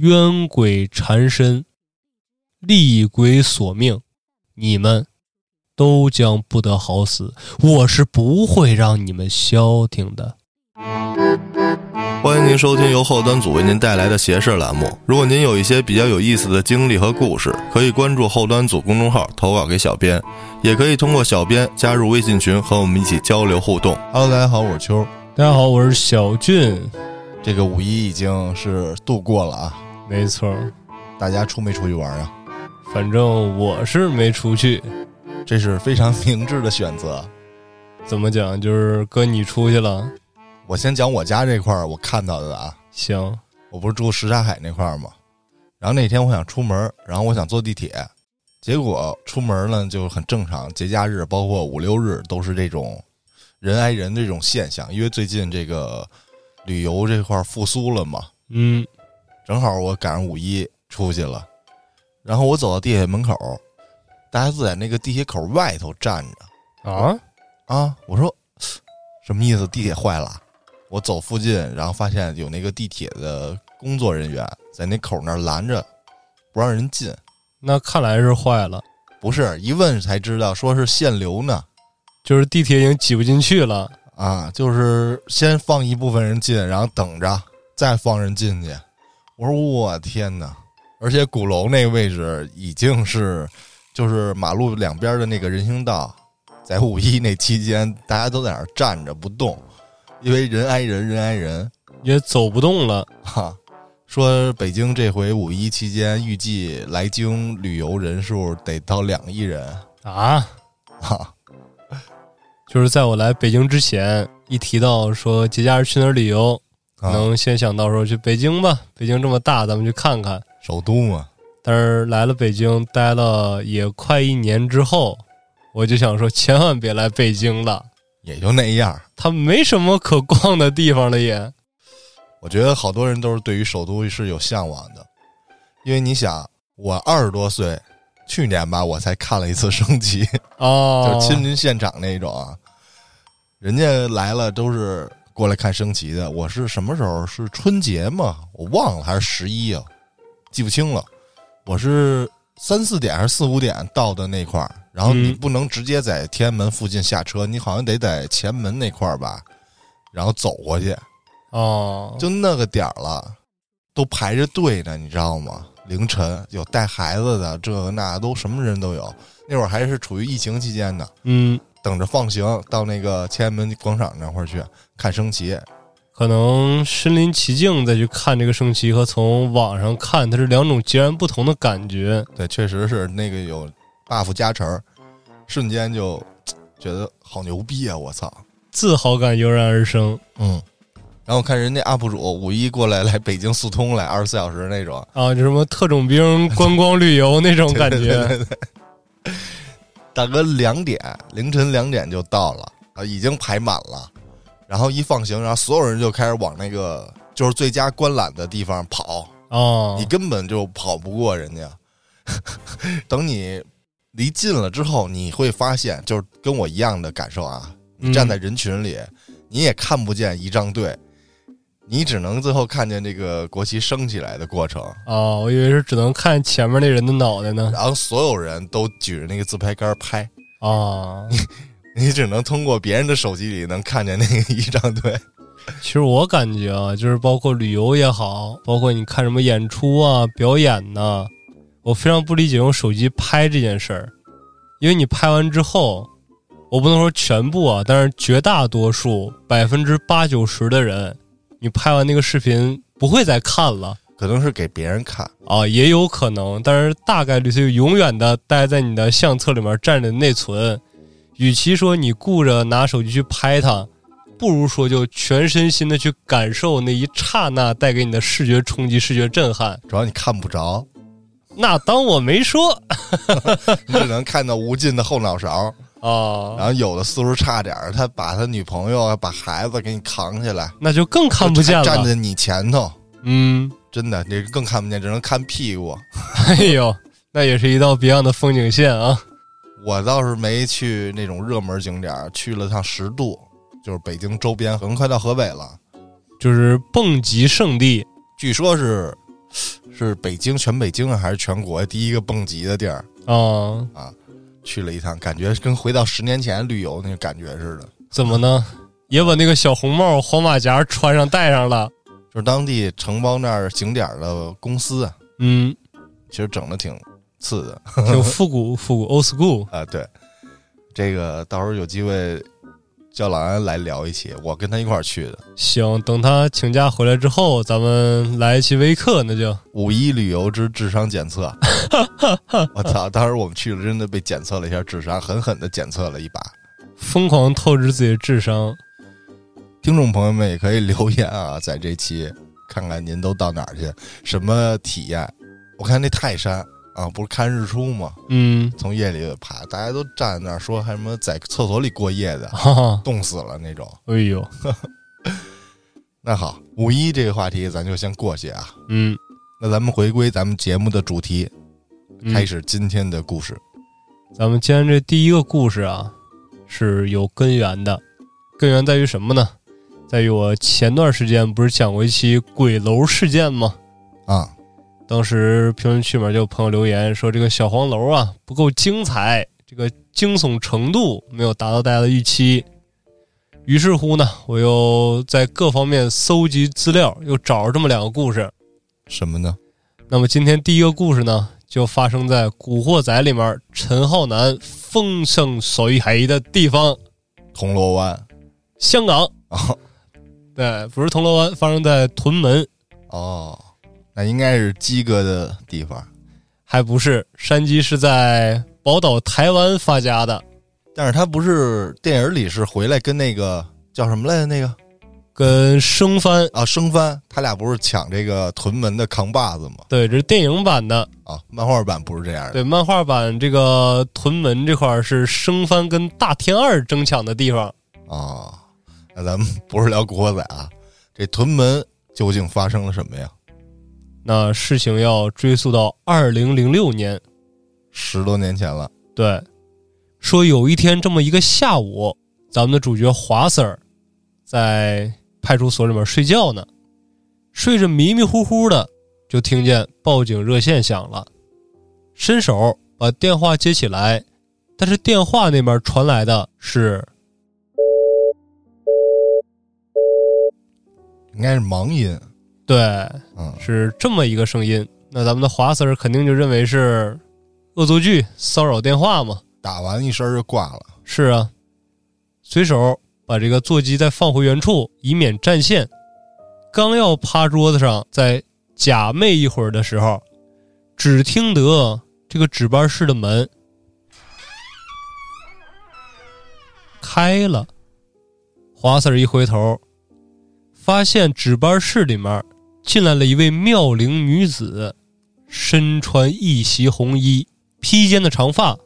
冤鬼缠身，厉鬼索命，你们都将不得好死。我是不会让你们消停的。欢迎您收听由后端组为您带来的邪事栏目。如果您有一些比较有意思的经历和故事，可以关注后端组公众号投稿给小编，也可以通过小编加入微信群和我们一起交流互动。Hello，大家好，我是秋。大家好，我是小俊。这个五一已经是度过了啊，没错，大家出没出去玩啊？反正我是没出去。这是非常明智的选择。怎么讲？就是哥你出去了，我先讲我家这块儿我看到的啊，行，我不是住什刹海那块儿吗？然后那天我想出门，然后我想坐地铁，结果出门呢就很正常，节假日包括五六日都是这种人挨人这种现象，因为最近这个旅游这块儿复苏了嘛，嗯，正好我赶上五一出去了，然后我走到地铁门口，大家都在那个地铁口外头站着啊，啊。我说什么意思？地铁坏了？我走附近，然后发现有那个地铁的工作人员在那口那儿拦着，不让人进。那看来是坏了，不是一问才知道，说是限流呢。就是地铁已经挤不进去了。啊，就是先放一部分人进，然后等着再放人进去。我说我天哪！而且鼓楼那个位置已经是，就是马路两边的那个人行道，在五一那期间，大家都在那儿站着不动，因为人挨人，人挨人。也走不动了。哈，说北京这回五一期间预计来京旅游人数得到两亿人，啊，哈，就是在我来北京之前，一提到说节假日去哪儿旅游，能先想到说去北京吧，北京这么大，咱们去看看。首都嘛，但是来了北京，待了也快一年之后，我就想说，千万别来北京了，也就那样。它没什么可逛的地方了也。我觉得好多人都是对于首都是有向往的，因为你想，我二十多岁，去年吧，我才看了一次升旗，哦，就是亲临现场那种啊。人家来了都是过来看升旗的，我是什么时候？是春节吗？我忘了，还是十一啊？记不清了。我是三四点还是四五点到的那块儿，然后你嗯不能直接在天安门附近下车，你好像得在前门那块儿吧，然后走过去。哦，就那个点儿了，都排着队呢，你知道吗？凌晨有带孩子的，这个那都什么人都有。那会儿还是处于疫情期间呢，嗯，等着放行到那个天安门广场那块儿去看升旗。可能身临其境再去看这个升旗和从网上看，它是两种截然不同的感觉。对，确实是那个有 buff 加成，瞬间就觉得好牛逼啊！我操，自豪感油然而生嗯。然后我看人家 UP 主五一过来来北京速通来二十四小时那种，啊，就什么特种兵观光旅游那种感对觉。对对对大哥两点凌晨两点就到了啊，已经排满了。然后一放行，然后所有人就开始往那个就是最佳观览的地方跑，哦你，根本就跑不过人家。等你离近了之后，你会发现，就是跟我一样的感受啊。你站在人群里，你也看不见仪仗队，你只能最后看见这个国旗升起来的过程。哦，我以为是只能看前面那人的脑袋呢。然后所有人都举着那个自拍杆拍，啊，你只能通过别人的手机里能看见那个仪仗队。其实我感觉啊，就是包括旅游也好，包括你看什么演出啊、表演呐、我非常不理解用手机拍这件事儿，因为你拍完之后，我不能说全部啊，但是绝大多数百分之八九十的人，你拍完那个视频不会再看了。可能是给别人看，啊，也有可能，但是大概率它就永远的待在你的相册里面占着内存。与其说你顾着拿手机去拍它，不如说就全身心的去感受那一刹那带给你的视觉冲击、视觉震撼。主要你看不着，那当我没说 你只能看到无尽的后脑勺。啊，然后有的岁数差点儿，他把他女朋友、把孩子给你扛起来，那就更看不见了。站在你前头，嗯，真的你更看不见，只能看屁股。哎呦，那也是一道别样的风景线啊。我倒是没去那种热门景点，去了趟十渡，就是北京周边，可能快到河北了。就是蹦极圣地，据说是是北京全北京啊还是全国第一个蹦极的地儿，啊，去了一趟，感觉跟回到十年前旅游那个感觉似的。怎么呢？也把那个小红帽、黄马甲穿上戴上了。就是当地承包那儿景点的公司啊，嗯，其实整的挺次的挺复古，复古 old school。啊。对，这个到时候有机会叫老安来聊一期，我跟他一块儿去的。行，等他请假回来之后，咱们来一期微课，那就五一旅游之智商检测，我操！当时我们去了，真的被检测了一下智商，狠狠的检测了一把。疯狂透支自己的智商。听众朋友们也可以留言啊，在这期看看您都到哪儿去，什么体验？我看那泰山啊，不是看日出吗？嗯，从夜里爬，大家都站在那儿说还什么在厕所里过夜的，哈哈，冻死了那种。哎呦，那好，五一这个话题咱就先过去啊。嗯，那咱们回归咱们节目的主题，嗯开始今天的故事。咱们今天这第一个故事啊，是有根源的，根源在于什么呢？在于我前段时间不是讲过一期鬼楼事件吗？啊，当时评论区里面就有朋友留言说这个小黄楼啊不够精彩，这个惊悚程度没有达到大家的预期。于是乎呢，我又在各方面搜集资料，又找了这么两个故事。什么呢？那么今天第一个故事呢，就发生在《古惑仔》里面陈浩南风生水起的地方铜锣湾——香港。哦对，不是铜锣湾，发生在屯门，哦，那应该是鸡哥的地方。还不是山鸡是在宝岛台湾发家的，但是他不是电影里是回来跟那个叫什么来着？那个跟生番。啊，生番，他俩不是抢这个屯门的扛把子吗？对，这是电影版的。啊，漫画版不是这样的。对，漫画版这个屯门这块儿是生番跟大天二争抢的地方。啊，那咱们不是聊古惑仔啊，这屯门究竟发生了什么呀？那事情要追溯到二零零六年，十多年前了。对，说有一天这么一个下午，咱们的主角华 Sir 在派出所里面睡觉呢，睡着迷迷糊糊的，就听见报警热线响了，伸手把电话接起来，但是电话那边传来的是应该是盲音，对，嗯，是这么一个声音。那咱们的华 Sir 肯定就认为是恶作剧、骚扰电话嘛。打完一声就挂了。是啊，随手把这个座机再放回原处，以免占线。刚要趴桌子上再假寐一会儿的时候，只听得这个值班室的门开了。华 Sir 一回头，发现值班室里面进来了一位妙龄女子，身穿一袭红衣，披肩的长发。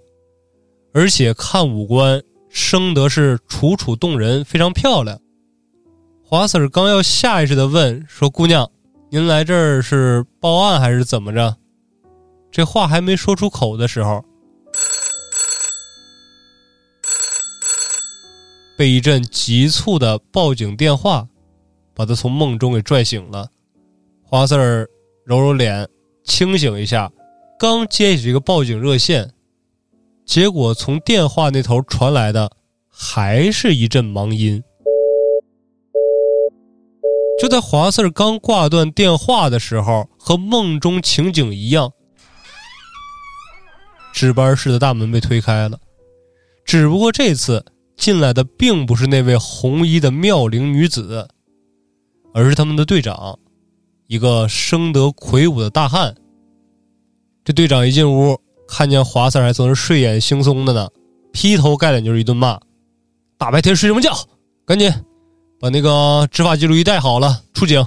而且看五官生得是楚楚动人，非常漂亮。华 Sir 刚要下意识的问说：“姑娘，您来这儿是报案还是怎么着？”这话还没说出口的时候，被一阵急促的报警电话把他从梦中给拽醒了。华 Sir 揉揉脸，清醒一下，刚接起这个报警热线。结果从电话那头传来的还是一阵忙音。就在华 Sir 刚挂断电话的时候，和梦中情景一样，值班室的大门被推开了。只不过这次进来的并不是那位红衣的妙龄女子，而是他们的队长，一个生得魁梧的大汉。这队长一进屋，看见华 Sir 还从那睡眼惺忪的呢，劈头盖脸就是一顿骂：“大白天睡什么觉？赶紧把那个执法记录仪带好了，出警。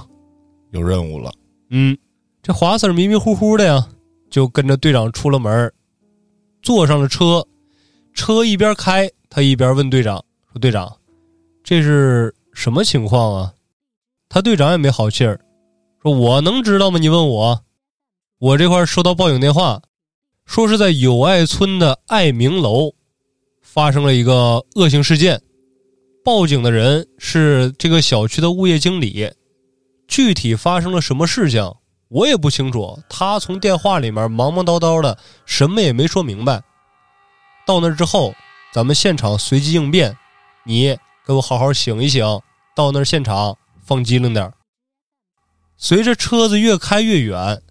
有任务了，”嗯，这华 Sir 迷迷糊糊的呀，就跟着队长出了门，坐上了车。车一边开，他一边问队长说：“队长，这是什么情况啊？”他队长也没好气儿，：“我能知道吗？你问我，我这块收到报警电话，说是在友爱村的爱明楼发生了一个恶性事件，报警的人是这个小区的物业经理，具体发生了什么事情，我也不清楚。他从电话里面忙忙叨叨的，什么也没说明白。到那之后，咱们现场随机应变，你给我好好醒一醒。到那现场放机灵点儿随着车子越开越远，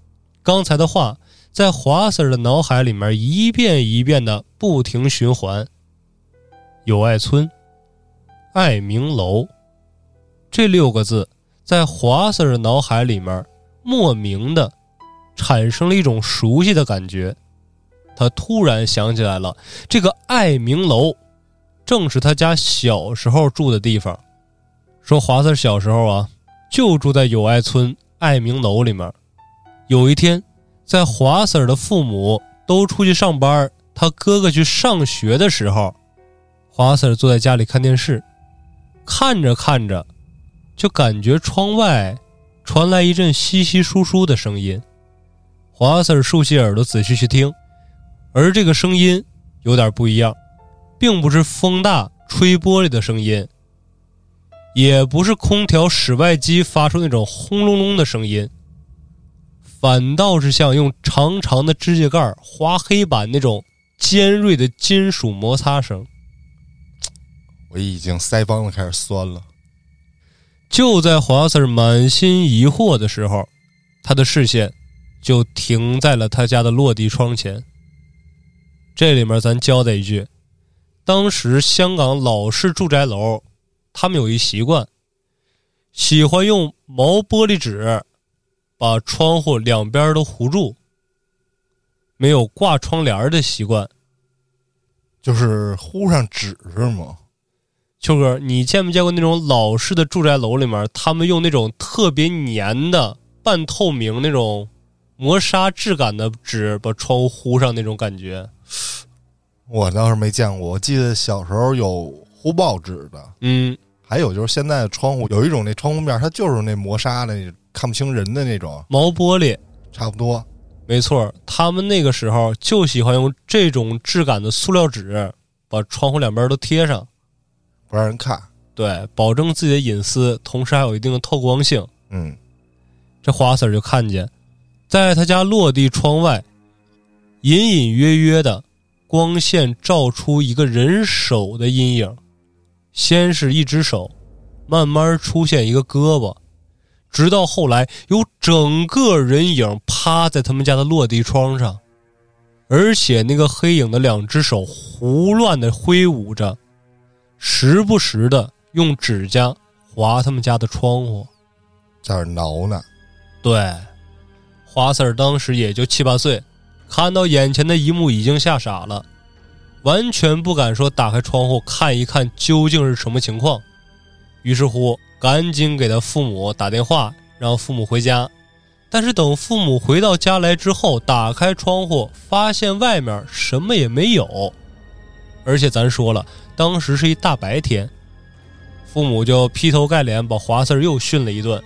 刚才的话在华 Sir 的脑海里面一遍一遍的不停循环。友爱村，爱明楼，这六个字在华 Sir 的脑海里面莫名的产生了一种熟悉的感觉。他突然想起来了，这个爱明楼正是他家小时候住的地方。说华 Sir 小时候啊，就住在友爱村爱明楼里面。有一天，在华 Sir 的父母都出去上班，他哥哥去上学的时候，华 Sir 坐在家里看电视，看着看着，就感觉窗外传来一阵稀稀疏疏的声音。华 Sir 竖起耳朵仔细去听，而这个声音有点不一样，并不是风大吹玻璃的声音。也不是空调室外机发出那种轰隆隆的声音，反倒是像用长长的指甲盖划黑板那种尖锐的金属摩擦声。我已经腮帮子开始酸了。就在华 Sir 满心疑惑的时候，他的视线就停在了他家的落地窗前。这里面咱交代一句：当时香港老式住宅楼。他们有一习惯，喜欢用毛玻璃纸把窗户两边都糊住，没有挂窗帘的习惯。就是糊上纸是吗？秋哥，你见没见过那种老式的住宅楼里面，他们用那种特别粘的、半透明那种磨砂质感的纸把窗户糊上那种感觉？我倒是没见过，我记得小时候有糊报纸的，嗯。还有就是现在的窗户有一种那窗户面，它就是那磨砂的，看不清人的那种毛玻璃，差不多。没错，他们那个时候就喜欢用这种质感的塑料纸把窗户两边都贴上，不让人看。对，保证自己的隐私，同时还有一定的透光性。嗯，这花 Sir 就看见，在他家落地窗外，隐隐约约的光线照出一个人手的阴影。先是一只手，慢慢出现一个胳膊，直到后来有整个人影趴在他们家的落地窗上，而且那个黑影的两只手胡乱的挥舞着，时不时的用指甲划他们家的窗户，在那挠呢。对，华 Sir 当时也就七八岁，看到眼前的一幕已经吓傻了。完全不敢说打开窗户看一看究竟是什么情况，于是乎赶紧给他父母打电话，让父母回家。但是等父母回到家来之后，打开窗户发现外面什么也没有，而且咱说了，当时是一大白天，父母就劈头盖脸把华 Sir 又训了一顿，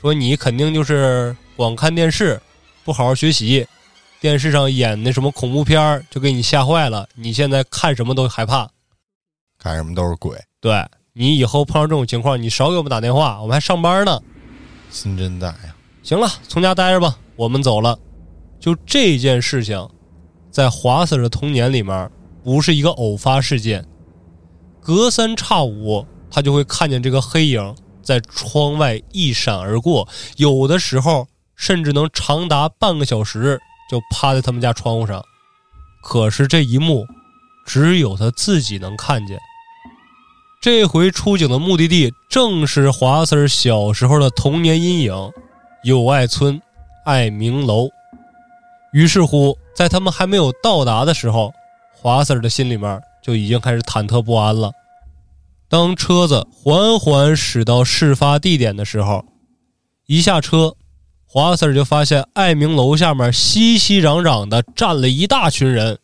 说你肯定就是光看电视，不好好学习。电视上演那什么恐怖片就给你吓坏了。你现在看什么都害怕，看什么都是鬼。对你以后碰到这种情况，你少给我们打电话，我们还上班呢。心真大呀！行了，从家待着吧，我们走了。就这件事情，在华 Sir 的童年里面，不是一个偶发事件。隔三差五，他就会看见这个黑影在窗外一闪而过，有的时候甚至能长达半个小时。就趴在他们家窗户上，可是这一幕，只有他自己能看见。这回出警的目的地正是华 Sir 小时候的童年阴影——友爱村爱明楼。于是乎，在他们还没有到达的时候，华 Sir 的心里面就已经开始忐忑不安了。当车子缓缓驶到事发地点的时候，一下车。华仔就发现爱明楼下面熙熙攘攘的站了一大群人，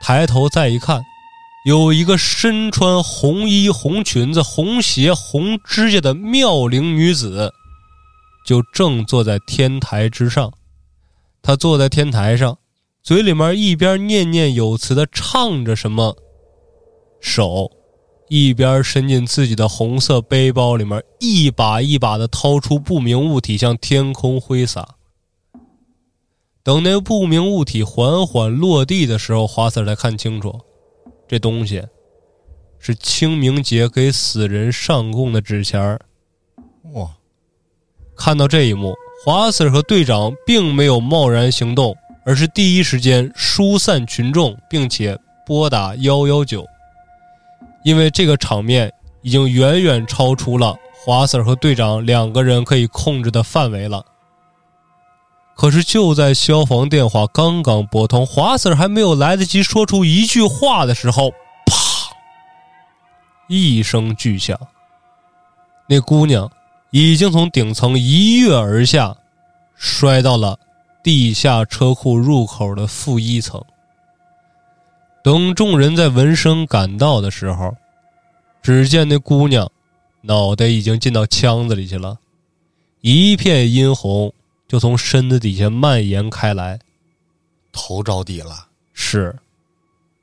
抬头再一看，有一个身穿红衣、红裙子、红鞋、红指甲的妙龄女子，就正坐在天台之上。她坐在天台上，嘴里面一边念念有词的唱着什么，手。一边伸进自己的红色背包里面，一把一把的掏出不明物体向天空挥洒。等那不明物体缓缓落地的时候，华 Sir 才看清楚，这东西是清明节给死人上供的纸钱儿。哇，看到这一幕，华 Sir 和队长并没有贸然行动，而是第一时间疏散群众，并且拨打幺幺九，因为这个场面已经远远超出了华 Sir 和队长两个人可以控制的范围了。可是就在消防电话刚刚拨通，华 Sir 还没有来得及说出一句话的时候，啪！一声巨响，那姑娘已经从顶层一跃而下，摔到了地下车库入口的负一层。等众人在闻声赶到的时候，只见那姑娘脑袋已经进到腔子里去了，一片殷红。就从身子底下蔓延开来，头着地了。是，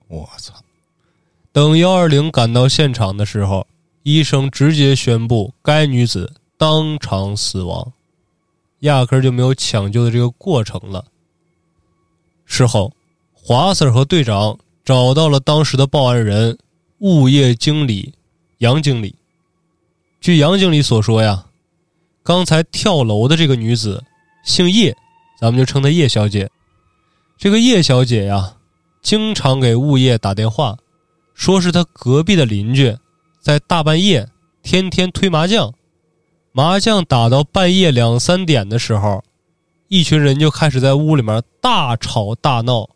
我操！等幺二零赶到现场的时候，医生直接宣布该女子当场死亡，压根就没有抢救的这个过程了。事后，华 Sir 和队长找到了当时的报案人物业经理杨经理。据杨经理所说呀，刚才跳楼的这个女子。姓叶，咱们就称她叶小姐。这个叶小姐呀，经常给物业打电话，说是她隔壁的邻居在大半夜天天推麻将，麻将打到半夜两三点的时候，一群人就开始在屋里面大吵大闹，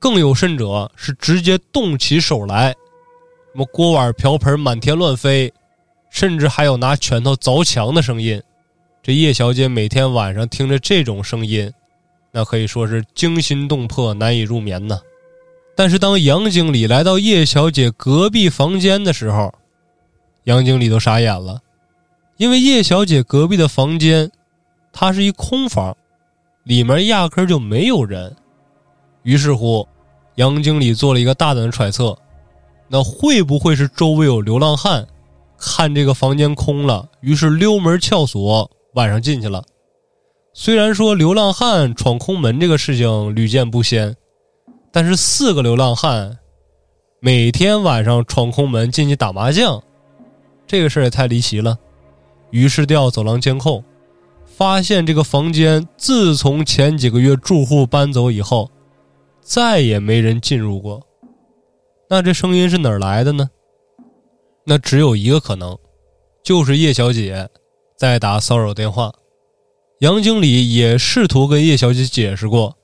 更有甚者是直接动起手来，什么锅碗瓢盆满天乱飞，甚至还有拿拳头凿墙的声音。这叶小姐每天晚上听着这种声音，那可以说是惊心动魄、难以入眠呢。但是当杨经理来到叶小姐隔壁房间的时候，杨经理都傻眼了，因为叶小姐隔壁的房间，它是一空房，里面压根就没有人。于是乎，杨经理做了一个大胆的揣测：那会不会是周围有流浪汉，看这个房间空了，于是溜门撬锁？晚上进去了，虽然说流浪汉闯空门这个事情屡见不鲜，但是四个流浪汉每天晚上闯空门进去打麻将，这个事儿也太离奇了。于是调走廊监控，发现这个房间自从前几个月住户搬走以后，再也没人进入过。那这声音是哪儿来的呢？那只有一个可能，就是叶小姐。在打骚扰电话，杨经理也试图跟叶小姐解释过，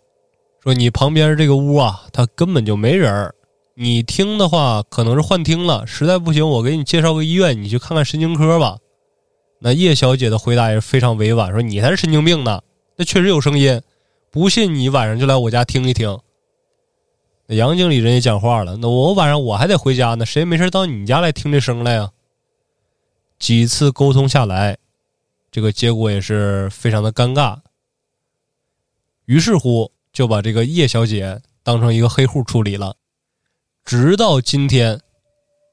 说你旁边这个屋啊，他根本就没人你听的话可能是幻听了，实在不行我给你介绍个医院，你去看看神经科吧。那叶小姐的回答也是非常委婉，说你才是神经病呢，那确实有声音，不信你晚上就来我家听一听。那杨经理人也讲话了，那我晚上我还得回家呢，谁没事到你家来听这声来呀？几次沟通下来。这个结果也是非常的尴尬，于是乎就把这个叶小姐当成一个黑户处理了。直到今天，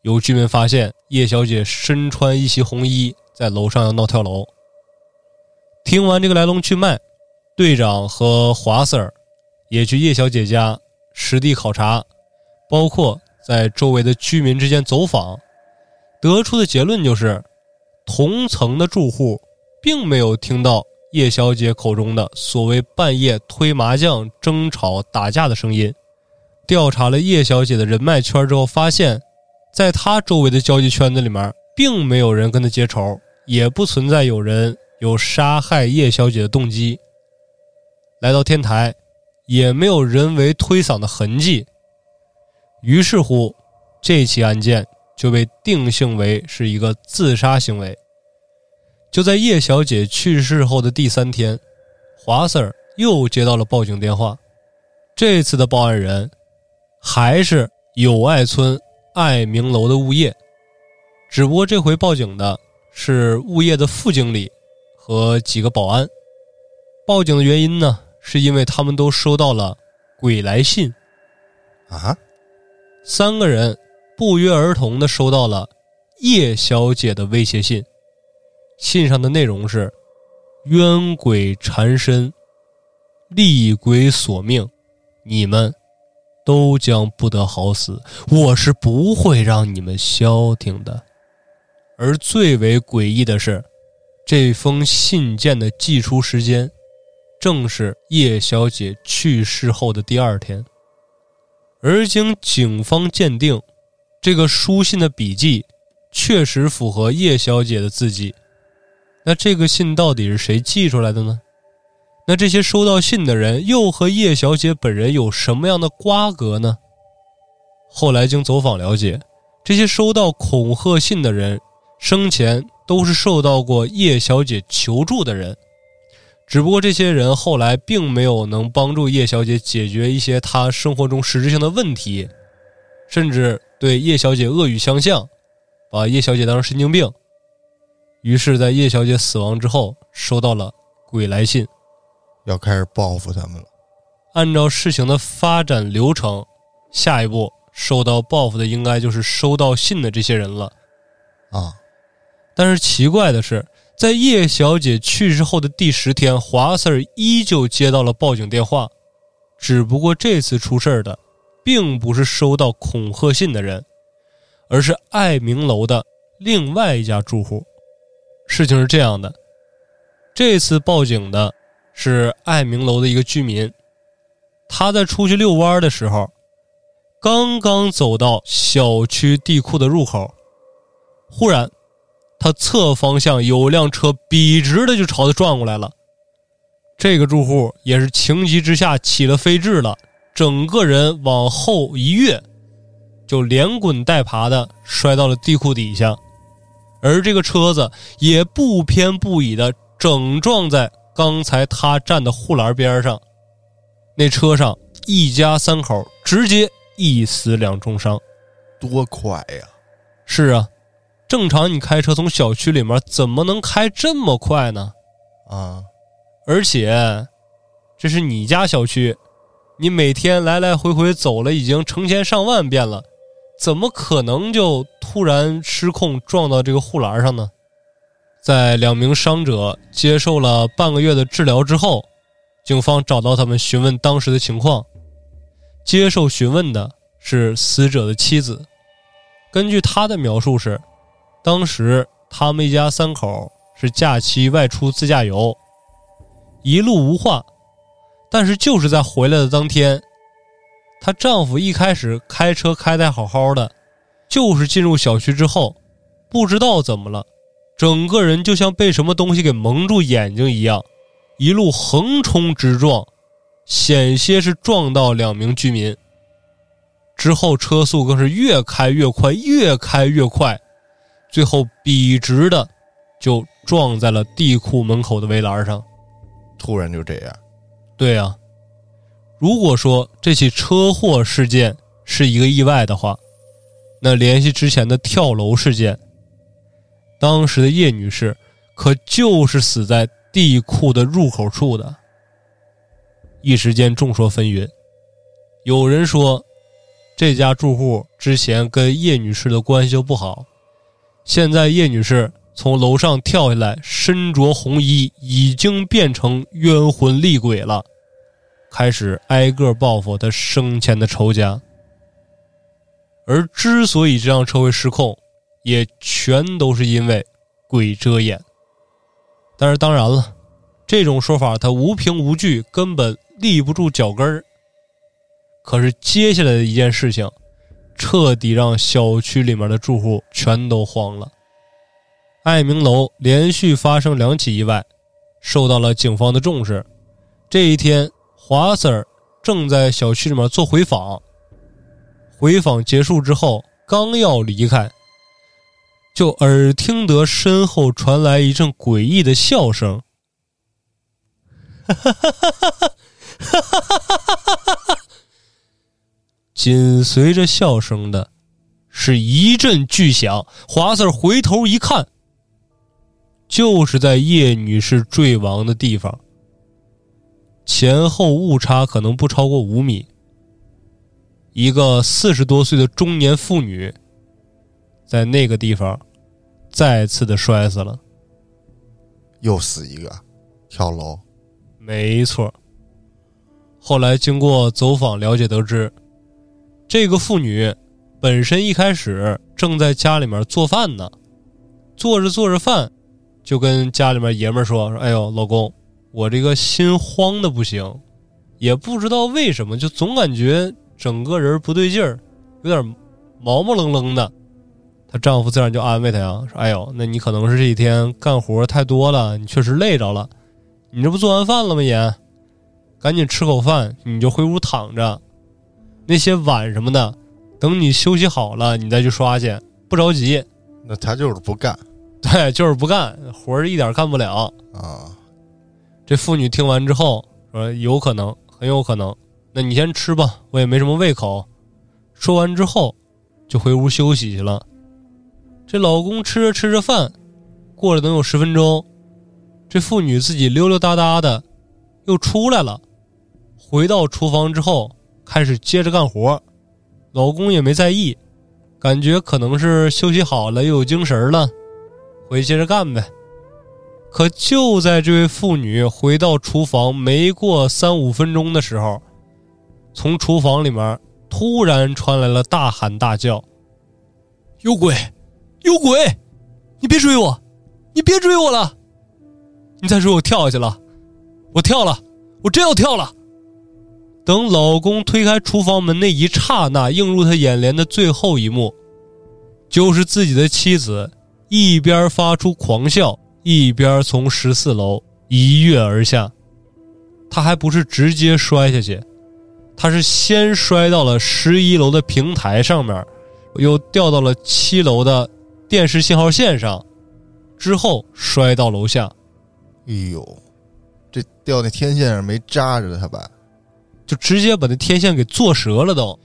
有居民发现叶小姐身穿一袭红衣，在楼上要闹跳楼。听完这个来龙去脉，队长和华 Sir 也去叶小姐家实地考察，包括在周围的居民之间走访，得出的结论就是，同层的住户。并没有听到叶小姐口中的所谓半夜推麻将、争吵、打架的声音。调查了叶小姐的人脉圈之后，发现，在她周围的交际圈子里面，并没有人跟她结仇，也不存在有人有杀害叶小姐的动机。来到天台，也没有人为推搡的痕迹。于是乎，这起案件就被定性为是一个自杀行为。就在叶小姐去世后的第三天，华 Sir 又接到了报警电话。这次的报案人还是友爱村爱明楼的物业，只不过这回报警的是物业的副经理和几个保安。报警的原因呢，是因为他们都收到了鬼来信。啊，三个人不约而同的收到了叶小姐的威胁信。信上的内容是：冤鬼缠身，厉鬼索命，你们都将不得好死。我是不会让你们消停的。而最为诡异的是，这封信件的寄出时间，正是叶小姐去世后的第二天。而经警方鉴定，这个书信的笔迹确实符合叶小姐的字迹。那这个信到底是谁寄出来的呢？那这些收到信的人又和叶小姐本人有什么样的瓜葛呢？后来经走访了解，这些收到恐吓信的人生前都是受到过叶小姐求助的人，只不过这些人后来并没有能帮助叶小姐解决一些她生活中实质性的问题，甚至对叶小姐恶语相向，把叶小姐当成神经病。于是，在叶小姐死亡之后，收到了鬼来信，要开始报复他们了。按照事情的发展流程，下一步受到报复的应该就是收到信的这些人了。啊，但是奇怪的是，在叶小姐去世后的第十天，华 Sir 依旧接到了报警电话，只不过这次出事的，并不是收到恐吓信的人，而是爱明楼的另外一家住户。事情是这样的，这次报警的是爱明楼的一个居民，他在出去遛弯的时候，刚刚走到小区地库的入口，忽然，他侧方向有辆车笔直的就朝他撞过来了。这个住户也是情急之下起了飞智了，整个人往后一跃，就连滚带爬的摔到了地库底下。而这个车子也不偏不倚的整撞在刚才他站的护栏边上，那车上一家三口直接一死两重伤，多快呀！是啊，正常你开车从小区里面怎么能开这么快呢？啊，而且这是你家小区，你每天来来回回走了已经成千上万遍了。怎么可能就突然失控撞到这个护栏上呢？在两名伤者接受了半个月的治疗之后，警方找到他们询问当时的情况。接受询问的是死者的妻子，根据她的描述是，当时他们一家三口是假期外出自驾游，一路无话，但是就是在回来的当天。她丈夫一开始开车开得好好的，就是进入小区之后，不知道怎么了，整个人就像被什么东西给蒙住眼睛一样，一路横冲直撞，险些是撞到两名居民。之后车速更是越开越快，越开越快，最后笔直的就撞在了地库门口的围栏上。突然就这样，对呀。如果说这起车祸事件是一个意外的话，那联系之前的跳楼事件，当时的叶女士可就是死在地库的入口处的。一时间众说纷纭，有人说这家住户之前跟叶女士的关系就不好，现在叶女士从楼上跳下来，身着红衣，已经变成冤魂厉鬼了。开始挨个报复她生前的仇家，而之所以这辆车会失控，也全都是因为鬼遮眼。但是当然了，这种说法它无凭无据，根本立不住脚跟儿。可是接下来的一件事情，彻底让小区里面的住户全都慌了。爱明楼连续发生两起意外，受到了警方的重视。这一天。华 Sir 正在小区里面做回访，回访结束之后，刚要离开，就耳听得身后传来一阵诡异的笑声，哈哈哈哈哈哈，哈哈哈哈哈！紧随着笑声的是一阵巨响。华 Sir 回头一看，就是在叶女士坠亡的地方。前后误差可能不超过五米。一个四十多岁的中年妇女，在那个地方再次的摔死了，又死一个，跳楼。没错，后来经过走访了解得知，这个妇女本身一开始正在家里面做饭呢，做着做着饭，就跟家里面爷们说：“说哎呦，老公，我这个心慌的不行，也不知道为什么，就总感觉整个人不对劲儿，有点毛毛愣愣的。”她丈夫自然就安慰她呀，说：“哎呦，那你可能是这几天干活太多了，你确实累着了。你这不做完饭了吗？也，赶紧吃口饭，你就回屋躺着。那些碗什么的，等你休息好了，你再去刷去，不着急。那他就是不干 对，就是不干活儿，一点干不了。啊。这妇女听完之后说：“有可能，很有可能。那你先吃吧，我也没什么胃口。”说完之后，就回屋休息去了。这老公吃着吃着饭，过了能有十分钟，这妇女自己溜溜达达的又出来了，回到厨房之后开始接着干活，老公也没在意，感觉可能是休息好了又有精神了，回去接着干呗。可就在这位妇女回到厨房没过三五分钟的时候，从厨房里面突然传来了大喊大叫：“有鬼！有鬼！你别追我！你别追我了！你再追我跳下去了！我跳了！我真要跳了！”等老公推开厨房门那一刹那，映入他眼帘的最后一幕，就是自己的妻子一边发出狂笑。一边从十四楼一跃而下，他还不是直接摔下去，他是先摔到了十一楼的平台上面，又掉到了七楼的电视信号线上，之后摔到楼下，哎呦，这掉那天线上没扎着他吧？就直接把那天线给做折了都，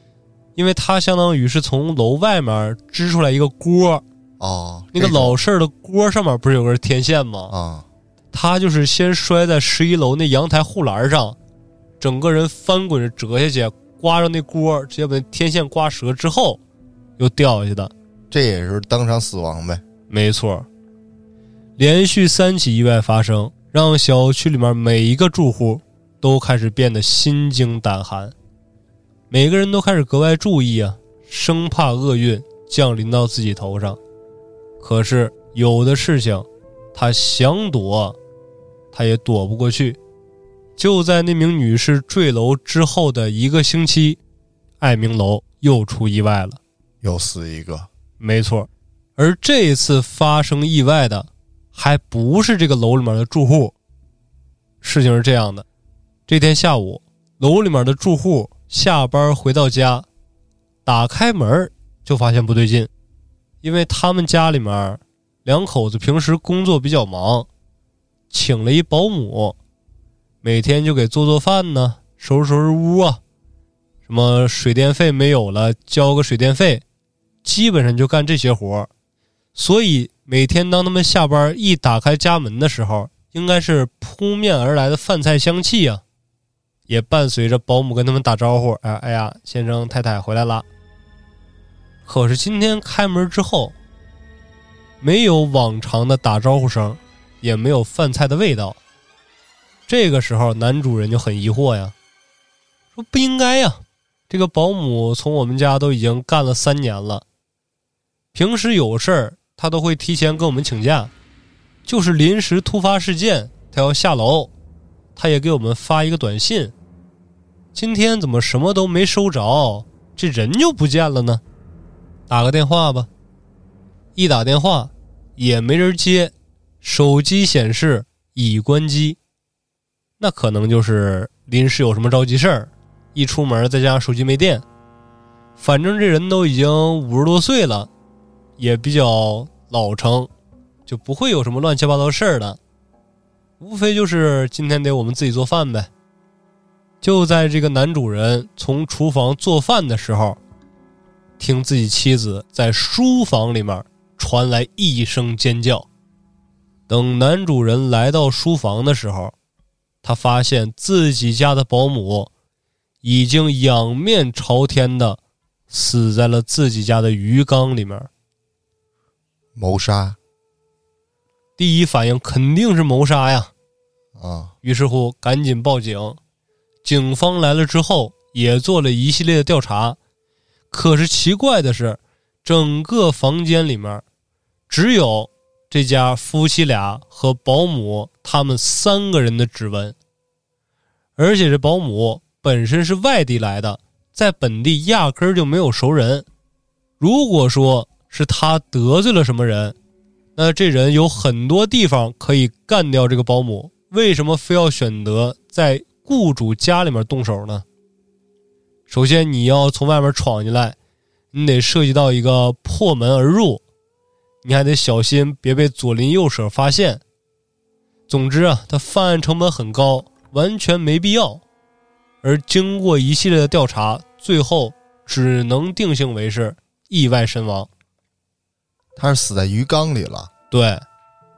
因为它相当于是从楼外面支出来一个锅。哦，那个老式的锅上面不是有根天线吗？啊，他就是先摔在十一楼那阳台护栏上，整个人翻滚着折下去，刮着那锅，直接把那天线刮折之后，又掉下去的。这也是当场死亡呗？没错。连续三起意外发生，让小区里面每一个住户都开始变得心惊胆寒，每个人都开始格外注意啊，生怕厄运降临到自己头上。可是有的事情，他想躲，他也躲不过去。就在那名女士坠楼之后的一个星期，爱明楼又出意外了，又死一个。没错，而这一次发生意外的，还不是这个楼里面的住户。事情是这样的：这天下午，楼里面的住户下班回到家，打开门就发现不对劲。因为他们家里面两口子平时工作比较忙，请了一保姆，每天就给做做饭呢，收拾收拾屋啊，什么水电费没有了交个水电费，基本上就干这些活所以每天当他们下班一打开家门的时候，应该是扑面而来的饭菜香气啊，也伴随着保姆跟他们打招呼：“哎哎呀，先生太太回来了。”可是今天开门之后，没有往常的打招呼声，也没有饭菜的味道。这个时候，男主人就很疑惑呀，说不应该呀，这个保姆从我们家都已经干了三年了，平时有事儿他都会提前跟我们请假，就是临时突发事件他要下楼，他也给我们发一个短信。今天怎么什么都没收着，这人就不见了呢？打个电话吧，一打电话也没人接，手机显示已关机，那可能就是临时有什么着急事儿，一出门再加上手机没电，反正这人都已经五十多岁了，也比较老成，就不会有什么乱七八糟事儿的，无非就是今天得我们自己做饭呗。就在这个男主人从厨房做饭的时候。听自己妻子在书房里面传来一声尖叫，等男主人来到书房的时候，他发现自己家的保姆已经仰面朝天的死在了自己家的鱼缸里面。谋杀，第一反应肯定是谋杀呀！啊，于是乎赶紧报警，警方来了之后也做了一系列的调查，可是奇怪的是，整个房间里面只有这家夫妻俩和保姆他们三个人的指纹，而且这保姆本身是外地来的，在本地压根儿就没有熟人。如果说是他得罪了什么人，那这人有很多地方可以干掉这个保姆，为什么非要选择在雇主家里面动手呢？首先，你要从外面闯进来，你得涉及到一个破门而入，你还得小心别被左邻右舍发现。总之啊，他犯案成本很高，完全没必要。而经过一系列的调查，最后只能定性为是意外身亡。他是死在鱼缸里了。对，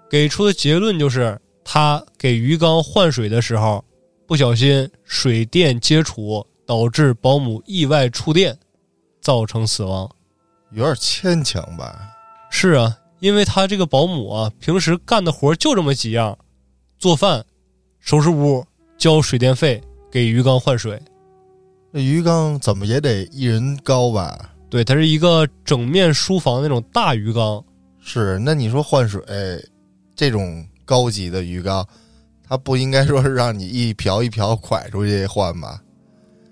给出的结论就是他给鱼缸换水的时候，不小心水电接触，导致保姆意外触电，造成死亡。有点牵强吧？是啊，因为他这个保姆啊，平时干的活就这么几样：做饭、收拾屋、交水电费、给鱼缸换水。那鱼缸怎么也得一人高吧？对，它是一个整面书房那种大鱼缸。是，那你说换水这种高级的鱼缸，它不应该说是让你一瓢一瓢蒯出去换吧？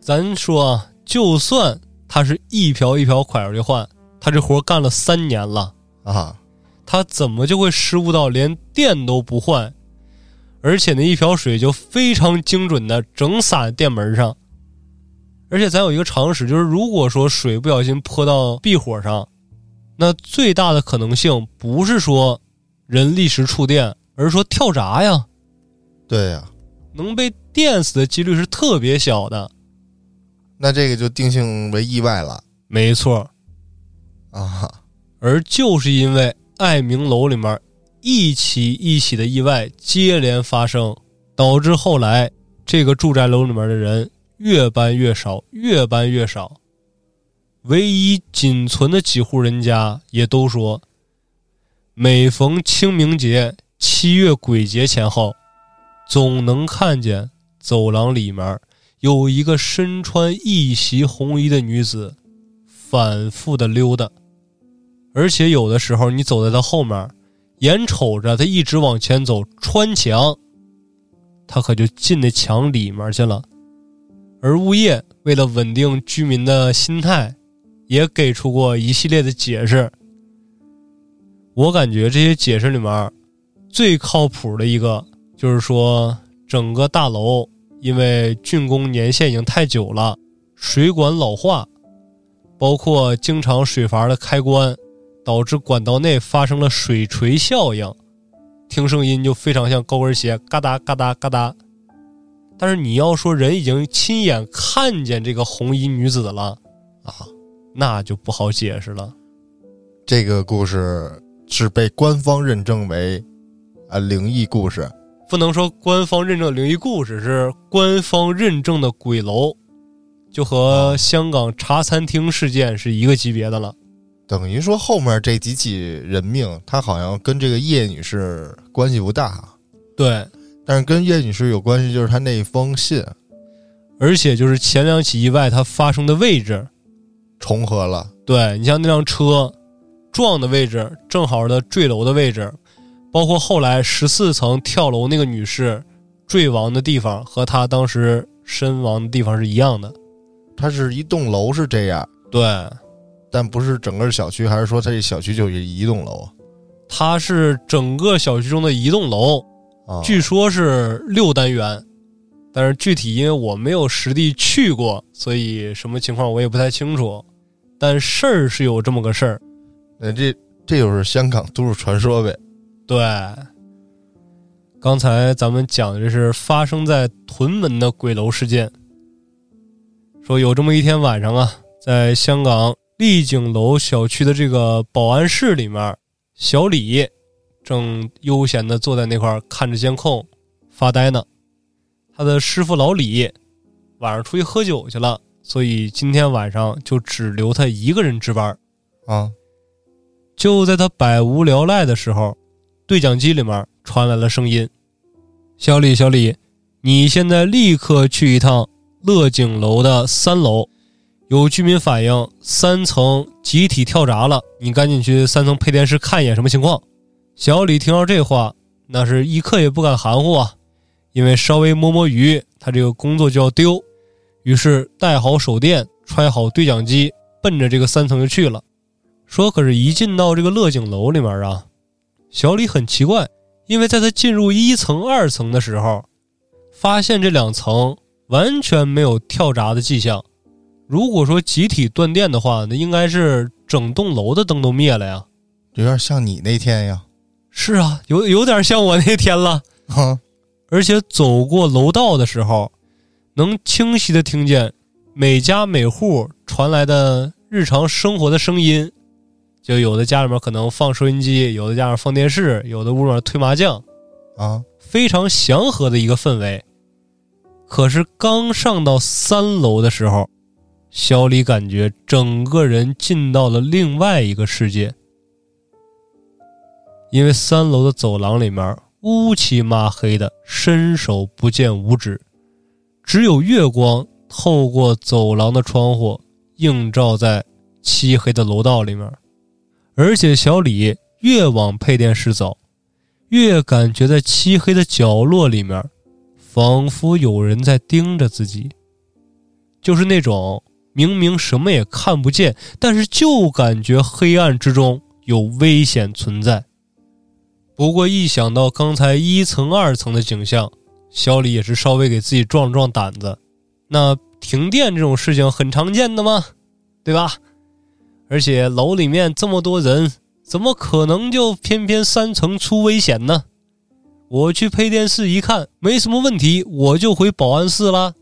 咱说啊，就算他是一瓢一瓢蒯出去换，他这活干了三年了啊，他怎么就会失误到连电都不换，而且那一瓢水就非常精准的整洒在电门上？而且咱有一个常识，就是如果说水不小心泼到壁火上，那最大的可能性不是说人立时触电，而是说跳闸呀。对呀，能被电死的几率是特别小的。那这个就定性为意外了。没错，啊，而就是因为爱明楼里面一起一起的意外接连发生，导致后来这个住宅楼里面的人。越搬越少，越搬越少。唯一仅存的几户人家也都说，每逢清明节、七月鬼节前后，总能看见走廊里面有一个身穿一袭红衣的女子，反复的溜达。而且有的时候，你走在她后面，眼瞅着她一直往前走，穿墙，她可就进那墙里面去了。而物业为了稳定居民的心态，也给出过一系列的解释。我感觉这些解释里面，最靠谱的一个就是说，整个大楼因为竣工年限已经太久了，水管老化，包括经常水阀的开关，导致管道内发生了水锤效应，听声音就非常像高跟鞋嘎哒嘎哒嘎哒。但是你要说人已经亲眼看见这个红衣女子了，啊，那就不好解释了。这个故事是被官方认证为啊灵异故事，不能说官方认证灵异故事是官方认证的鬼楼，就和香港茶餐厅事件是一个级别的了。等于说后面这几起人命，他好像跟这个叶女士关系不大。对。但是跟叶女士有关系，就是她那一封信，而且就是前两起意外它发生的位置重合了。对你像那辆车撞的位置，正好的坠楼的位置，包括后来十四层跳楼那个女士坠亡的地方，和她当时身亡的地方是一样的。它是一栋楼是这样，对，但不是整个小区，还是说它这小区就一栋楼？它是整个小区中的一栋楼。据说是六单元，但是具体因为我没有实地去过，所以什么情况我也不太清楚。但事儿是有这么个事儿，那这这就是香港都市传说呗。对，刚才咱们讲的这是发生在屯门的鬼楼事件。说有这么一天晚上啊，在香港丽景楼小区的这个保安室里面，小李。正悠闲的坐在那块看着监控，发呆呢。他的师傅老李晚上出去喝酒去了，所以今天晚上就只留他一个人值班。啊，就在他百无聊赖的时候，对讲机里面传来了声音：“小李，小李，你现在立刻去一趟乐景楼的三楼，有居民反映三层集体跳闸了，你赶紧去三层配电室看一眼什么情况。小李听到这话，那是一刻也不敢含糊啊，因为稍微摸摸鱼，他这个工作就要丢。于是带好手电，揣好对讲机，奔着这个三层就去了。说可是，一进到这个乐景楼里面啊，小李很奇怪，因为在他进入一层、二层的时候，发现这两层完全没有跳闸的迹象。如果说集体断电的话，那应该是整栋楼的灯都灭了呀。有点像你那天呀。是啊，有有点像我那天了。哈，而且走过楼道的时候，能清晰的听见每家每户传来的日常生活的声音。就有的家里面可能放收音机，有的家里面放电视，有的屋里面推麻将，啊，非常祥和的一个氛围。可是刚上到三楼的时候，小李感觉整个人进到了另外一个世界，因为三楼的走廊里面乌漆嘛黑的，伸手不见五指，只有月光透过走廊的窗户映照在漆黑的楼道里面。而且小李越往配电室走，越感觉在漆黑的角落里面，仿佛有人在盯着自己。就是那种明明什么也看不见，但是就感觉黑暗之中有危险存在。不过一想到刚才一层、二层的景象，小李也是稍微给自己壮壮胆子。那停电这种事情很常见的吗？对吧？而且楼里面这么多人，怎么可能就偏偏三层出危险呢？我去配电室一看，没什么问题，我就回保安室了。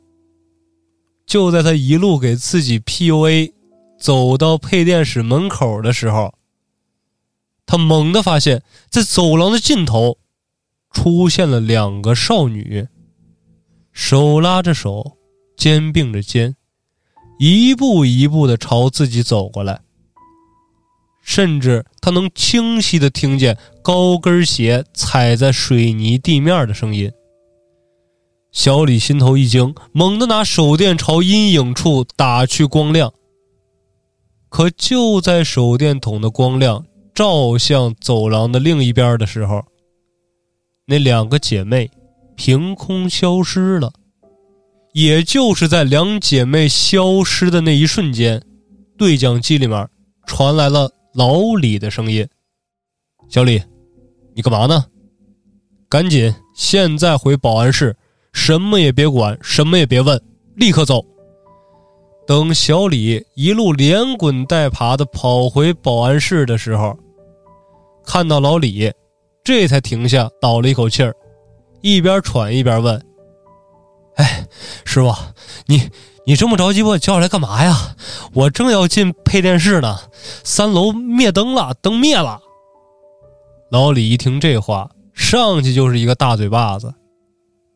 就在他一路给自己 PUA，走到配电室门口的时候，他猛地发现，在走廊的尽头，出现了两个少女，手拉着手，肩并着肩，一步一步的朝自己走过来。甚至他能清晰的听见高跟鞋踩在水泥地面的声音。小李心头一惊，猛地拿手电朝阴影处打去光亮。可就在手电筒的光亮照向走廊的另一边的时候，那两个姐妹凭空消失了。也就是在两姐妹消失的那一瞬间，对讲机里面传来了。老李的声音：“小李，你干嘛呢？赶紧现在回保安室，什么也别管，什么也别问，立刻走。”等小李一路连滚带爬的跑回保安室的时候，看到老李，这才停下，倒了一口气儿，一边喘一边问：“哎，师傅，你？”你这么着急把我叫来干嘛呀？我正要进配电室呢，三楼灭灯了，灯灭了。老李一听这话，上去就是一个大嘴巴子。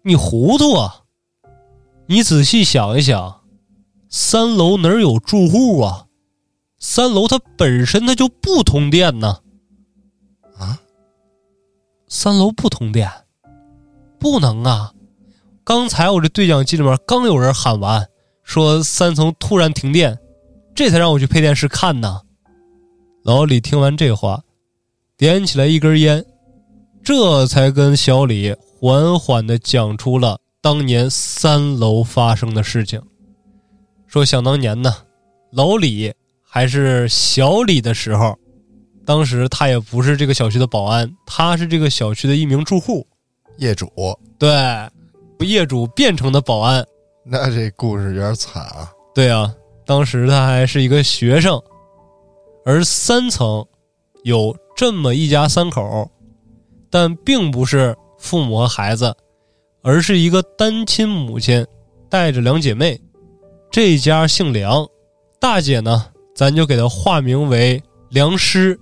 你糊涂啊！你仔细想一想，三楼哪有住户啊？三楼它本身它就不通电呢。啊？三楼不通电？不能啊！刚才我这对讲机里面刚有人喊完。说三层突然停电，这才让我去配电室看呢。老李听完这话，点起来一根烟，这才跟小李缓缓的讲出了当年三楼发生的事情。说想当年呢，老李还是小李的时候，当时他也不是这个小区的保安，他是这个小区的一名住户，业主。对，业主变成的保安。那这故事有点惨啊！对啊，当时他还是一个学生，而三层有这么一家三口，但并不是父母和孩子，而是一个单亲母亲带着两姐妹。这家姓梁，大姐呢，咱就给她化名为梁诗，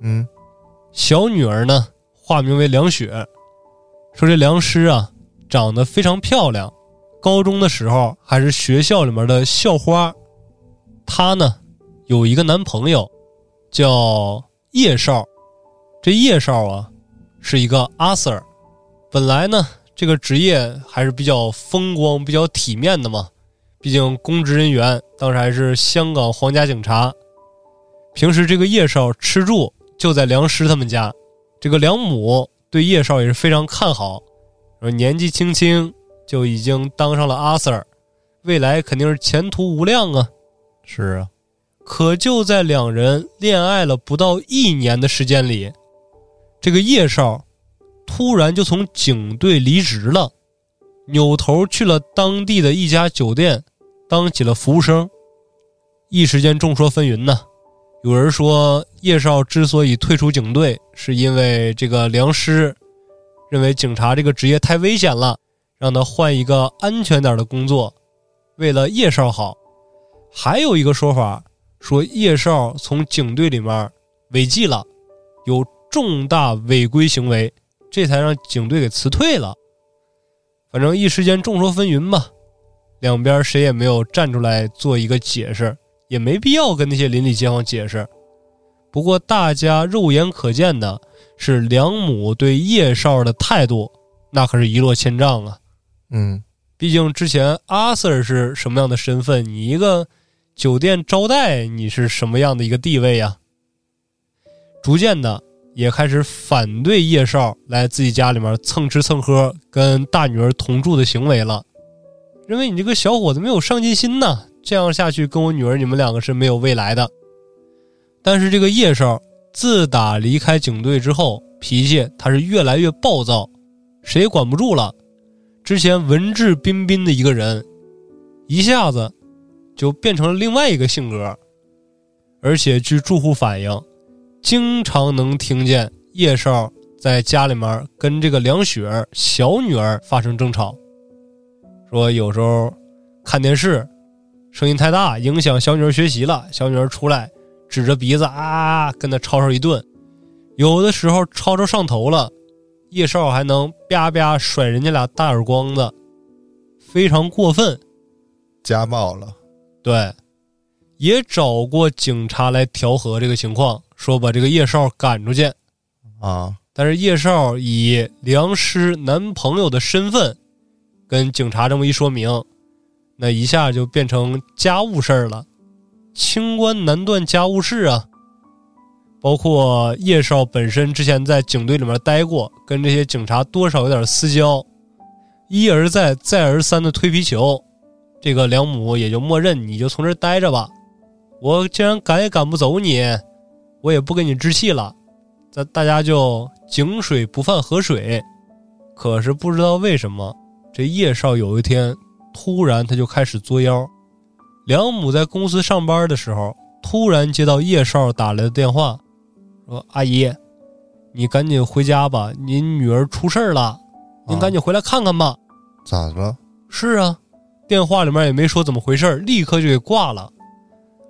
嗯，小女儿呢，化名为梁雪。说这梁诗啊，长得非常漂亮。高中的时候还是学校里面的校花，她呢有一个男朋友叫叶少，这叶少啊是一个阿 Sir，本来呢这个职业还是比较风光、比较体面的嘛，毕竟公职人员，当时还是香港皇家警察。平时这个叶少吃住就在梁师他们家，这个梁母对叶少也是非常看好，说年纪轻轻就已经当上了阿 Sir，未来肯定是前途无量啊。是啊，可就在两人恋爱了不到一年的时间里，这个叶少突然就从警队离职了，扭头去了当地的一家酒店，当起了服务生。一时间众说纷纭呢。有人说叶少之所以退出警队，是因为这个梁师认为警察这个职业太危险了，让他换一个安全点的工作，为了叶少好。还有一个说法说叶少从警队里面违纪了，有重大违规行为，这才让警队给辞退了。反正一时间众说纷纭吧，两边谁也没有站出来做一个解释。也没必要跟那些邻里街坊解释。不过，大家肉眼可见的是梁母对叶少的态度，那可是一落千丈啊。嗯，毕竟之前阿 Sir 是什么样的身份，你一个酒店招待，你是什么样的一个地位呀？逐渐的，也开始反对叶少来自己家里面蹭吃蹭喝、跟大女儿同住的行为了，认为你这个小伙子没有上进心呐。这样下去，跟我女儿你们两个是没有未来的。但是这个叶少自打离开警队之后，脾气他是越来越暴躁，谁也管不住了。之前文质彬彬的一个人，一下子就变成了另外一个性格。而且据住户反映，经常能听见叶少在家里面跟这个梁雪儿小女儿发生争吵，说有时候看电视。声音太大，影响小女儿学习了。小女儿出来，指着鼻子啊，跟他吵吵一顿。有的时候吵吵上头了，叶少还能啪啪甩人家俩大耳光子，非常过分，家暴了。对，也找过警察来调和这个情况，说把这个叶少赶出去。啊，但是叶少以梁师男朋友的身份，跟警察这么一说明。那一下就变成家务事儿了，清官难断家务事啊。包括叶少本身之前在警队里面待过，跟这些警察多少有点私交，一而再再而三的推皮球，这个梁母也就默认你就从这待着吧。我既然赶也赶不走你，我也不跟你置气了，咱大家就井水不犯河水。可是不知道为什么，这叶少有一天。突然，他就开始作妖。梁母在公司上班的时候，突然接到叶少打来的电话，说：“阿姨，你赶紧回家吧，您女儿出事了，您赶紧回来看看吧。”咋了？是啊，电话里面也没说怎么回事立刻就给挂了。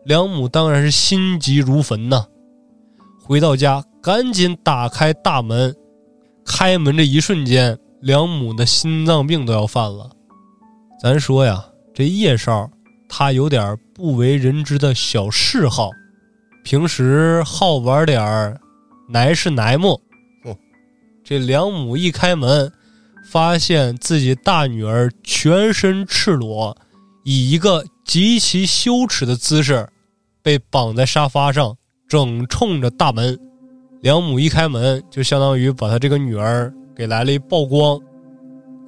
梁母当然是心急如焚呐，回到家赶紧打开大门，开门这一瞬间，梁母的心脏病都要犯了。咱说呀，这叶少他有点不为人知的小嗜好，平时好玩点儿，奶是奶木。这梁母一开门，发现自己大女儿全身赤裸，以一个极其羞耻的姿势，被绑在沙发上，正冲着大门。梁母一开门，就相当于把他这个女儿给来了一曝光。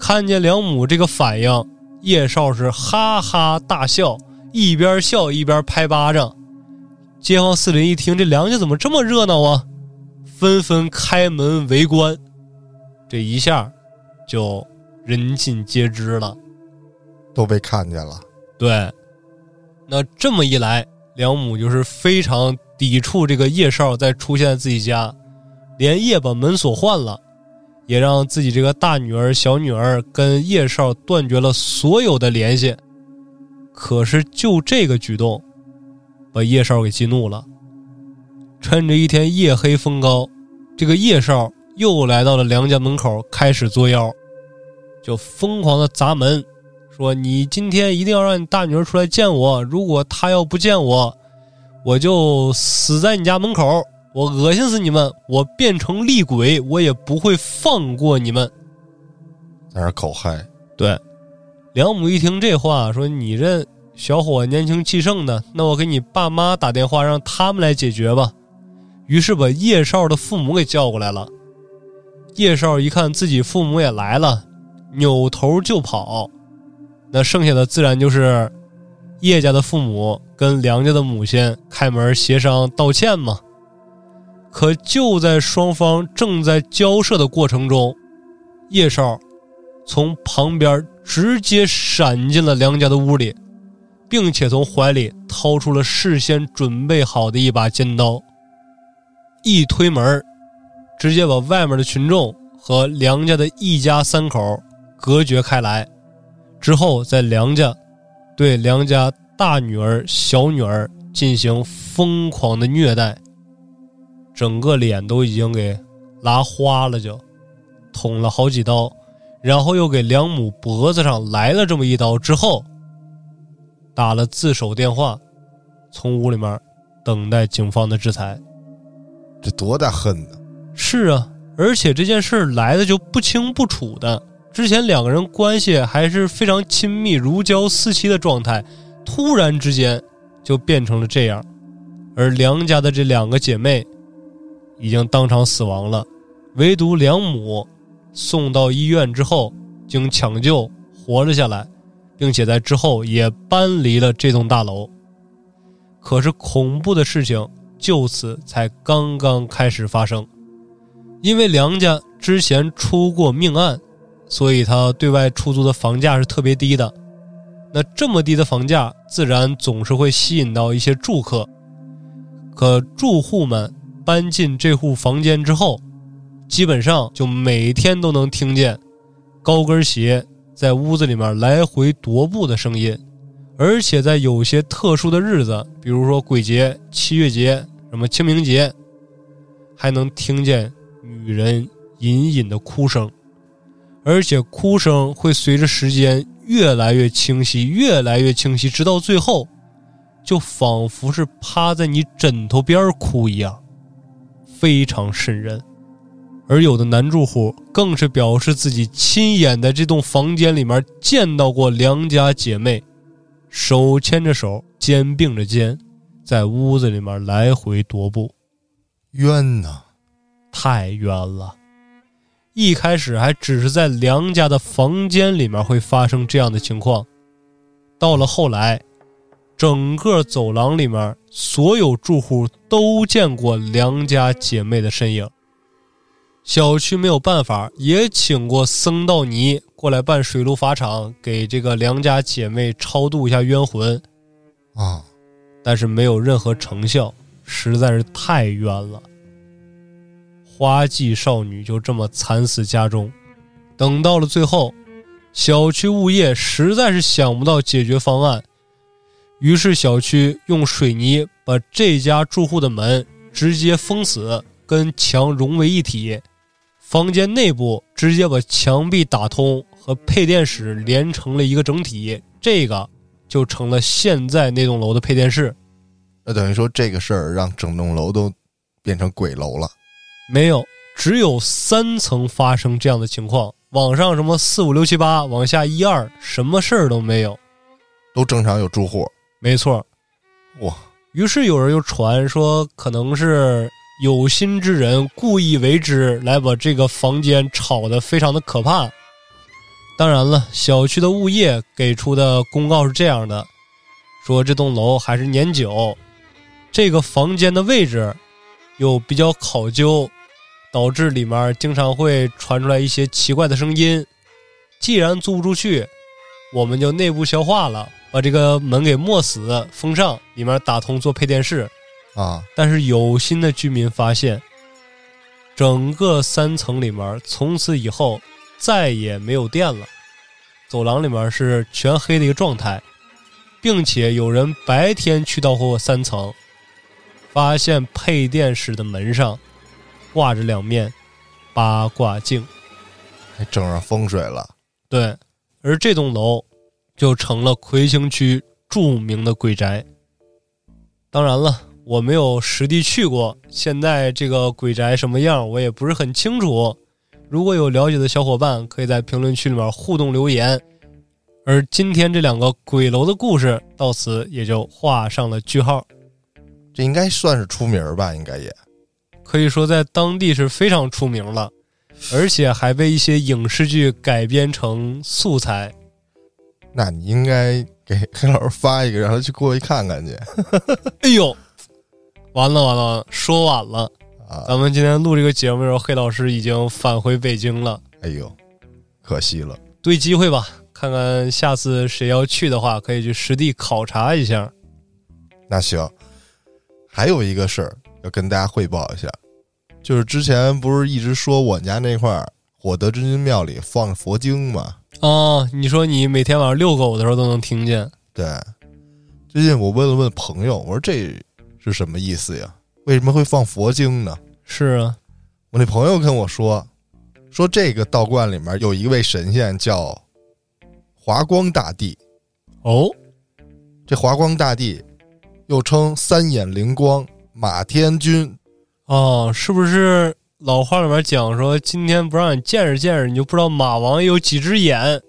看见梁母这个反应。叶少是哈哈大笑，一边笑一边拍巴掌。街坊四邻一听，这梁家怎么这么热闹啊？纷纷开门围观。这一下就人尽皆知了，都被看见了。对，那这么一来，梁母就是非常抵触这个叶少再出现在自己家，连夜把门锁换了。也让自己这个大女儿、小女儿跟叶少断绝了所有的联系。可是就这个举动，把叶少给激怒了。趁着一天夜黑风高，这个叶少又来到了梁家门口，开始作妖，就疯狂的砸门，说：“你今天一定要让你大女儿出来见我，如果她要不见我，我就死在你家门口。”我恶心死你们！我变成厉鬼，我也不会放过你们。在那口嗨。对，梁母一听这话，说：“你这小伙年轻气盛的，那我给你爸妈打电话，让他们来解决吧。”于是把叶少的父母给叫过来了。叶少一看自己父母也来了，扭头就跑。那剩下的自然就是叶家的父母跟梁家的母亲开门协商道歉嘛。可就在双方正在交涉的过程中，叶少从旁边直接闪进了梁家的屋里，并且从怀里掏出了事先准备好的一把尖刀，一推门，直接把外面的群众和梁家的一家三口隔绝开来。之后，在梁家对梁家大女儿、小女儿进行疯狂的虐待。整个脸都已经给拉花了，就捅了好几刀，然后又给梁母脖子上来了这么一刀之后，打了自首电话，从屋里面等待警方的制裁。这多大恨呢？是啊，而且这件事来的就不清不楚的，之前两个人关系还是非常亲密、如胶似漆的状态，突然之间就变成了这样，而梁家的这两个姐妹。已经当场死亡了，唯独梁母送到医院之后，经抢救活了下来，并且在之后也搬离了这栋大楼。可是恐怖的事情就此才刚刚开始发生，因为梁家之前出过命案，所以他对外出租的房价是特别低的。那这么低的房价，自然总是会吸引到一些住客，可住户们。搬进这户房间之后，基本上就每天都能听见高跟鞋在屋子里面来回踱步的声音，而且在有些特殊的日子，比如说鬼节、七月节、什么清明节，还能听见女人隐隐的哭声，而且哭声会随着时间越来越清晰，越来越清晰，直到最后，就仿佛是趴在你枕头边哭一样。非常瘆人，而有的男住户更是表示自己亲眼在这栋房间里面见到过梁家姐妹手牵着手、肩并着肩，在屋子里面来回踱步。冤呐，太冤了！一开始还只是在梁家的房间里面会发生这样的情况，到了后来。整个走廊里面，所有住户都见过梁家姐妹的身影。小区没有办法，也请过僧道尼过来办水陆法场，给这个梁家姐妹超度一下冤魂，啊，但是没有任何成效，实在是太冤了。花季少女就这么惨死家中。等到了最后，小区物业实在是想不到解决方案。于是，小区用水泥把这家住户的门直接封死，跟墙融为一体。房间内部直接把墙壁打通，和配电室连成了一个整体。这个就成了现在那栋楼的配电室。那等于说，这个事儿让整栋楼都变成鬼楼了？没有，只有三层发生这样的情况。往上什么四五六七八，往下一二，什么事儿都没有，都正常有住户。没错，哇！于是有人又传说，可能是有心之人故意为之，来把这个房间炒得非常的可怕。当然了，小区的物业给出的公告是这样的：说这栋楼还是年久，这个房间的位置又比较考究，导致里面经常会传出来一些奇怪的声音。既然租不出去，我们就内部消化了。把这个门给没死封上，里面打通做配电室，啊！但是有心的居民发现，整个三层里面从此以后再也没有电了，走廊里面是全黑的一个状态，并且有人白天去到过三层，发现配电室的门上挂着两面八卦镜，还整上风水了。对，而这栋楼。就成了魁星区著名的鬼宅。当然了，我没有实地去过，现在这个鬼宅什么样，我也不是很清楚。如果有了解的小伙伴，可以在评论区里面互动留言。而今天这两个鬼楼的故事到此也就画上了句号。这应该算是出名吧？应该也可以说在当地是非常出名了，而且还被一些影视剧改编成素材。那你应该给黑老师发一个，让他去过去看看去 哎呦，完了完了，说晚了。啊！咱们今天录这个节目的时候，黑老师已经返回北京了。哎呦，可惜了。对机会吧，看看下次谁要去的话，可以去实地考察一下。那行，还有一个事儿要跟大家汇报一下，就是之前不是一直说我家那块儿火德真君庙里放佛经吗？哦，你说你每天晚上遛狗的时候都能听见？对，最近我问了问朋友，我说这是什么意思呀？为什么会放佛经呢？是啊，我那朋友跟我说，说这个道观里面有一位神仙叫华光大帝，哦，这华光大帝又称三眼灵光、马天君，哦，是不是老话里面讲说，今天不让你见识见识，你就不知道马王爷有几只眼？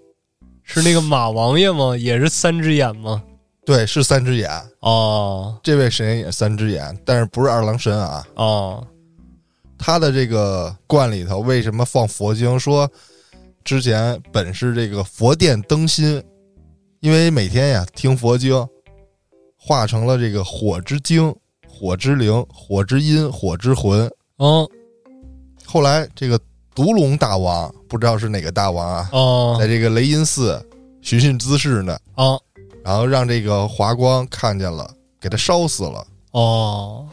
是那个马王爷吗？也是三只眼吗？对，是三只眼。哦这位神仙也三只眼，但是不是二郎神啊？哦，他的这个观里头为什么放佛经？说之前本是这个佛殿灯芯，因为每天呀听佛经，化成了这个火之精、火之灵、火之阴、火之魂。哦后来这个独龙大王不知道是哪个大王啊，哦在这个雷音寺寻衅滋事呢，哦然后让这个华光看见了，给他烧死了。哦，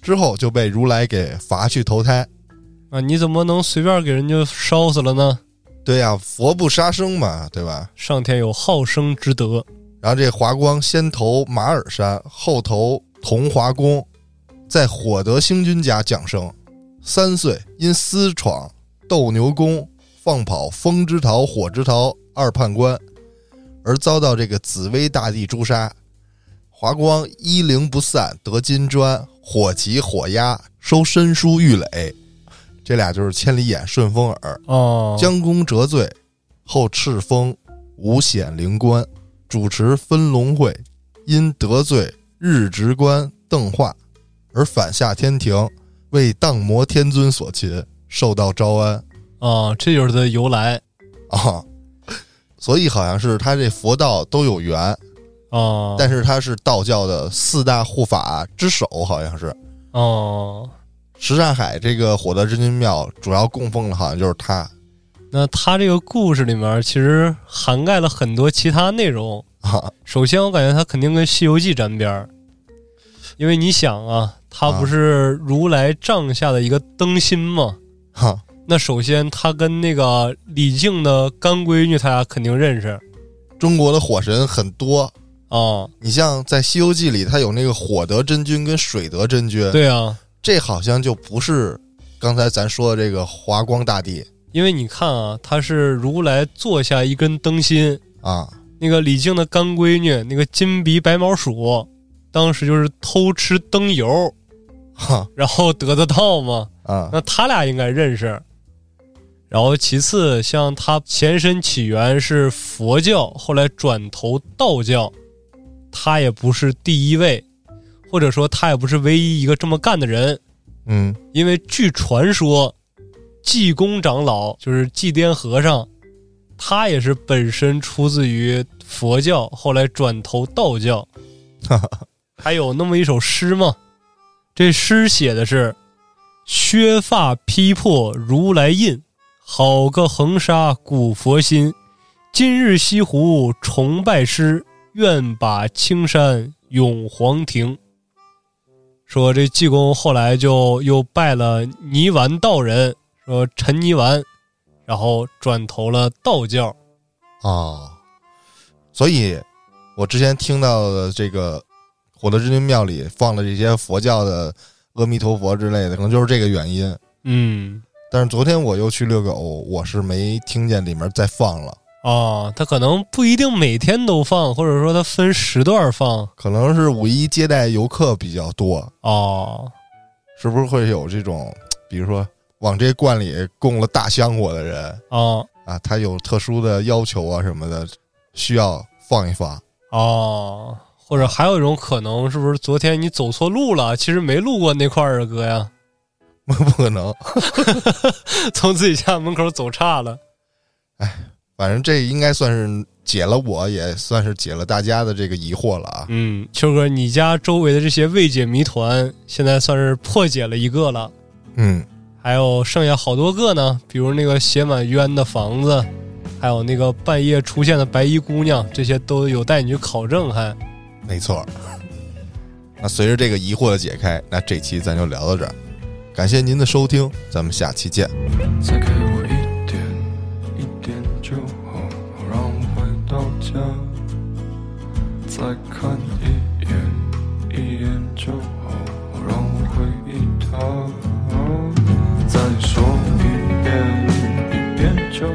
之后就被如来给罚去投胎。啊，你怎么能随便给人家烧死了呢？对呀、佛不杀生嘛，对吧？上天有好生之德。然后这华光先投马耳山，后投同华宫，在火德星君家降生。三岁因私闯斗牛宫，放跑风之桃、火之桃二判官，而遭到这个紫薇大帝诛杀。华光一灵不散，得金砖，火急火压，收申书玉垒。这俩就是千里眼、顺风耳。哦，将功折罪，后敕封五显灵官，主持分龙会，因得罪日职官邓化，而反下天庭，为荡魔天尊所擒，受到招安啊，这就是它的由来啊。所以好像是他这佛道都有缘，哦。但是他是道教的四大护法之首，好像是。哦，什刹海这个火德真君庙主要供奉的好像就是他那他这个故事里面其实涵盖了很多其他内容。啊 首先，我感觉他肯定跟《西游记》沾边儿，因为你想啊，他不是如来帐下的一个灯芯吗？哈那首先，他跟那个李靖的干闺女，他俩肯定认识。中国的火神很多，啊。你像在《西游记》里，他有那个火德真君跟水德真君，对啊，这好像就不是刚才咱说的这个华光大帝。因为你看啊，他是如来坐下一根灯芯，啊。那个李靖的干闺女，那个金鼻白毛鼠，当时就是偷吃灯油，哈。然后得的道吗。啊。那他俩应该认识。然后其次，像他前身起源是佛教，后来转投道教，他也不是第一位，或者说他也不是唯一一个这么干的人。嗯因为据传说，济公长老就是济癫和尚，他也是本身出自于佛教，后来转投道教。哈 哈还有那么一首诗嘛，这诗写的是：“削发披破如来印，好个横沙古佛心。今日西湖崇拜师，愿把青山永黄庭。”说这济公后来就又拜了泥丸道人，说陈泥丸，然后转投了道教。哦，所以我之前听到的这个火德真君庙里放了这些佛教的阿弥陀佛之类的，可能就是这个原因。嗯，但是昨天我又去遛狗，我是没听见里面再放了，哦，他可能不一定每天都放，或者说他分时段放。可能是五一接待游客比较多，哦，是不是会有这种，比如说往这罐里供了大香火的人哦，啊，他有特殊的要求啊什么的，需要放一放。哦，或者还有一种可能，是不是昨天你走错路了？其实没路过那块儿啊，哥呀，不不可能，从自己家门口走岔了。哎反正这应该算是解了我，也算是解了大家的这个疑惑了啊。嗯，秋哥，你家周围的这些未解谜团，现在算是破解了一个了。嗯，还有剩下好多个呢，比如那个写满冤的房子，还有那个半夜出现的白衣姑娘，这些都有待你去考证。还没错。那随着这个疑惑的解开，那这期咱就聊到这儿。感谢您的收听，咱们下期见。再给我一点，一点就好，好让我回到家。再看一眼，一眼就好，好让我回忆他。再说一遍，一遍就好，